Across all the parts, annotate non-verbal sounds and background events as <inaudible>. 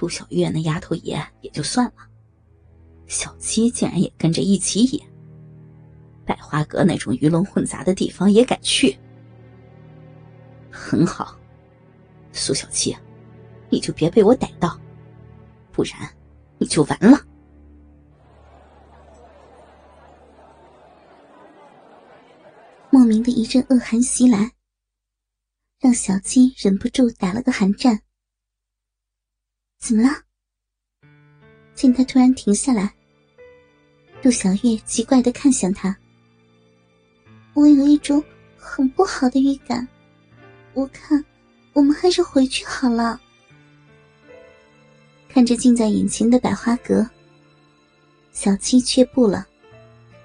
苏小月那丫头演也就算了，小七竟然也跟着一起演。百花阁那种鱼龙混杂的地方也敢去？<laughs> 很好，苏小七，你就别被我逮到，不然你就完了。莫名的一阵恶寒袭来，让小七忍不住打了个寒战。怎么了？见他突然停下来，杜小月奇怪的看向他。我有一种很不好的预感，我看我们还是回去好了。看着近在眼前的百花阁，小七却步了，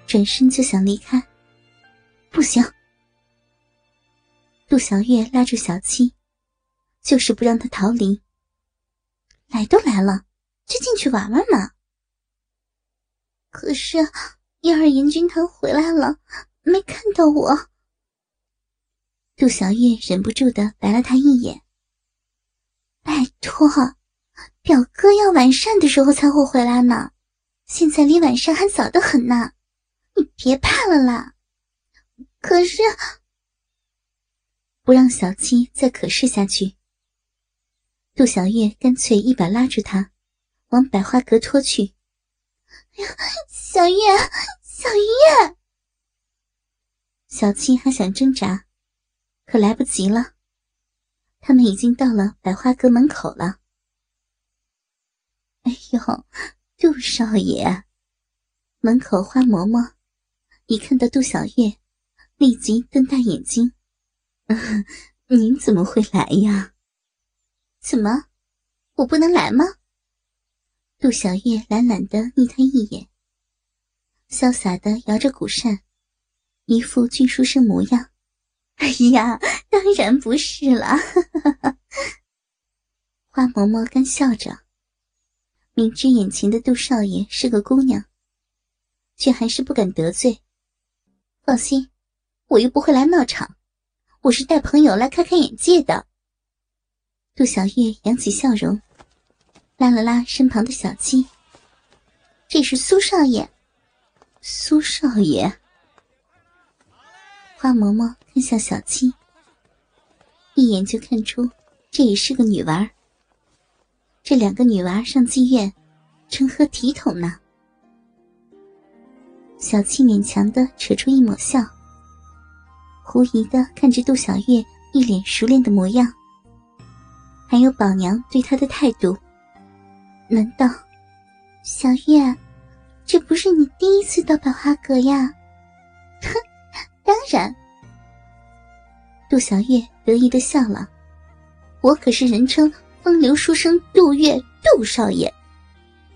转身就想离开。不行！杜小月拉住小七，就是不让他逃离。来都来了，就进去玩玩嘛。可是燕儿严君他回来了，没看到我。杜小月忍不住的白了他一眼。拜托，表哥要晚膳的时候才会回来呢，现在离晚膳还早得很呢，你别怕了啦。可是，不让小七再可视下去。杜小月干脆一把拉住他，往百花阁拖去。哎呀，小月，小月！小七还想挣扎，可来不及了。他们已经到了百花阁门口了。哎呦，杜少爷！门口花嬷嬷一看到杜小月，立即瞪大眼睛：“嗯 <laughs> 您怎么会来呀？”怎么，我不能来吗？杜小月懒懒的睨他一眼，潇洒的摇着鼓扇，一副俊书生模样。<laughs> 哎呀，当然不是了。花嬷嬷干笑着，明知眼前的杜少爷是个姑娘，却还是不敢得罪。放心，我又不会来闹场，我是带朋友来开开眼界的。杜小月扬起笑容，拉了拉身旁的小七。这是苏少爷，苏少爷。花嬷嬷看向小七，一眼就看出这也是个女娃。这两个女娃上妓院，成何体统呢？小七勉强的扯出一抹笑，狐疑的看着杜小月一脸熟练的模样。还有宝娘对他的态度，难道小月，这不是你第一次到百花阁呀？哼，当然。杜小月得意的笑了，我可是人称风流书生杜月杜少爷，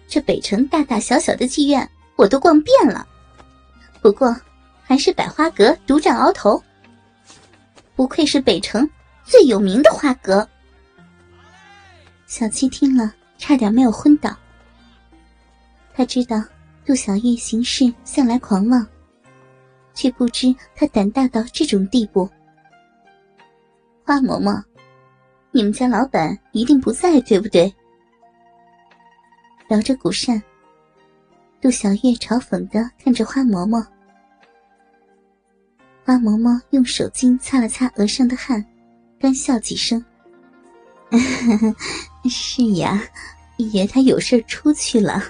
这北城大大小小的妓院我都逛遍了，不过还是百花阁独占鳌头。不愧是北城最有名的花阁。小七听了，差点没有昏倒。他知道杜小月行事向来狂妄，却不知她胆大到这种地步。花嬷嬷，你们家老板一定不在，对不对？摇着古扇，杜小月嘲讽的看着花嬷嬷。花嬷嬷用手巾擦了擦额上的汗，干笑几声。<laughs> 是呀，爷他有事出去了。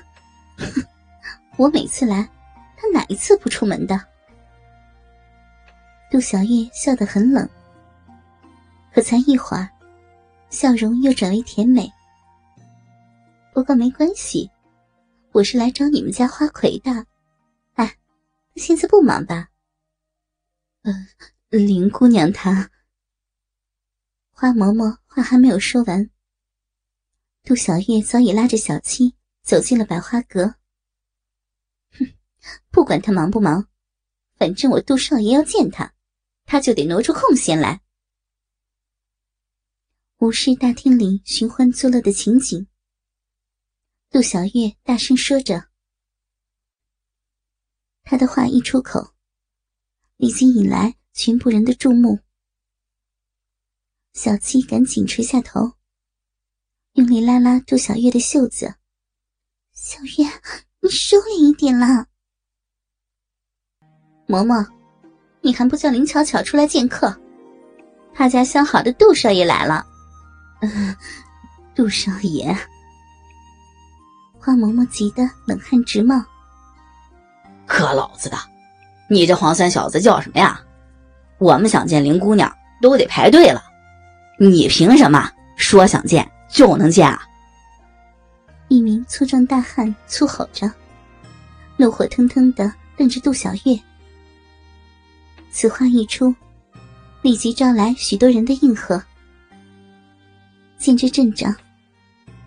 <laughs> 我每次来，他哪一次不出门的？杜小月笑得很冷，可才一会儿，笑容又转为甜美。不过没关系，我是来找你们家花魁的。哎，现在不忙吧？嗯，林姑娘她……花嬷嬷话还没有说完。杜小月早已拉着小七走进了百花阁。哼，不管他忙不忙，反正我杜少爷要见他，他就得挪出空闲来。无视大厅里寻欢作乐的情景，杜小月大声说着。他的话一出口，立即引来全部人的注目。小七赶紧垂下头。用力拉拉杜小月的袖子。小月，你收敛一点啦。嬷嬷，你还不叫林巧巧出来见客？他家相好的杜少爷来了。嗯，<laughs> 杜少爷。花嬷嬷急得冷汗直冒。可老子的，你这黄三小子叫什么呀？我们想见林姑娘都得排队了，你凭什么说想见就能见啊？一名粗壮大汉粗吼着，怒火腾腾的瞪着杜小月。此话一出，立即招来许多人的应和。见这阵仗，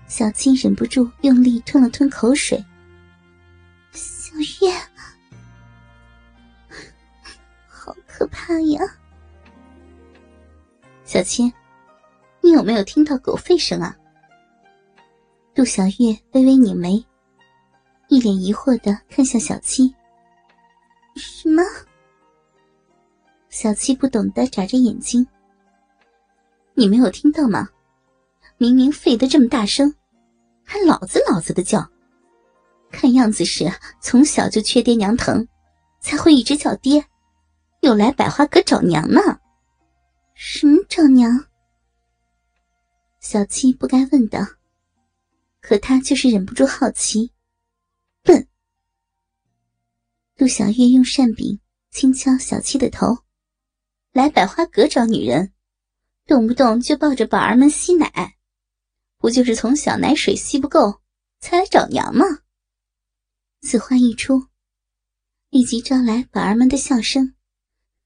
小青忍不住用力吞了吞口水。小月，好可怕呀！小青，有没有听到狗吠声啊？杜小月微微拧眉，一脸疑惑的看向小七。什么？小七不懂得眨着眼睛。你没有听到吗？明明吠得这么大声，还老子老子的叫，看样子是从小就缺爹娘疼，才会一直叫爹，又来百花阁找娘呢。什么找娘？小七不该问的，可他就是忍不住好奇。笨。陆小月用扇柄轻敲小七的头。来百花阁找女人，动不动就抱着宝儿们吸奶，不就是从小奶水吸不够才来找娘吗？此话一出，立即招来宝儿们的笑声。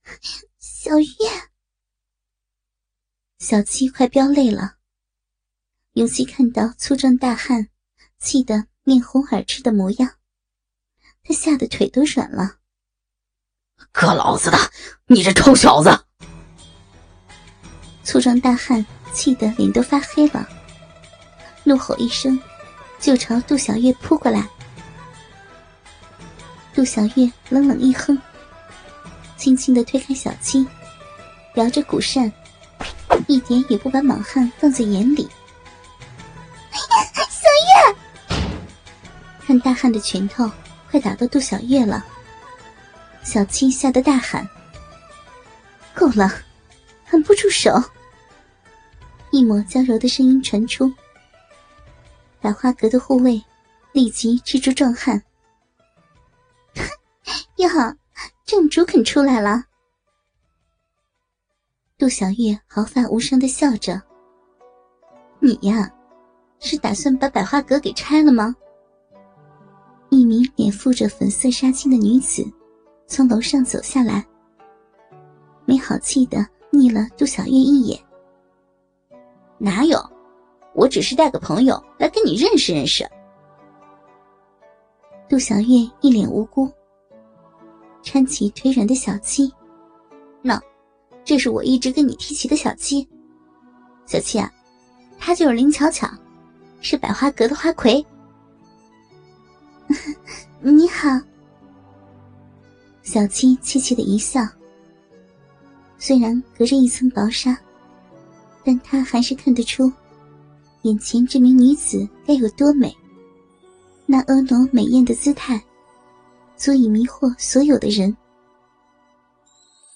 <laughs> 小月，小七快飙泪了，尤其看到粗壮大汉气得面红耳赤的模样，他吓得腿都软了。可老子的！你这臭小子！粗壮大汉气得脸都发黑了，怒吼一声，就朝杜小月扑过来。杜小月冷冷一哼，轻轻的推开小七，摇着鼓扇，一点也不把莽汉放在眼里。小月，看大汉的拳头快打到杜小月了。小七吓得大喊：“够了，还不住手！”一抹娇柔的声音传出。百花阁的护卫立即制住壮汉：“ <laughs> 哟，正主肯出来了！”杜小月毫发无伤的笑着：“你呀，是打算把百花阁给拆了吗？”一名脸覆着粉色纱巾的女子。从楼上走下来，没好气的睨了杜小月一眼。哪有？我只是带个朋友来跟你认识认识。杜小月一脸无辜，搀起腿软的小七。那，这是我一直跟你提起的小七。小七啊，她就是林巧巧，是百花阁的花魁。<laughs> 你好。小七凄凄的一笑，虽然隔着一层薄纱，但他还是看得出，眼前这名女子该有多美。那婀娜美艳的姿态，足以迷惑所有的人。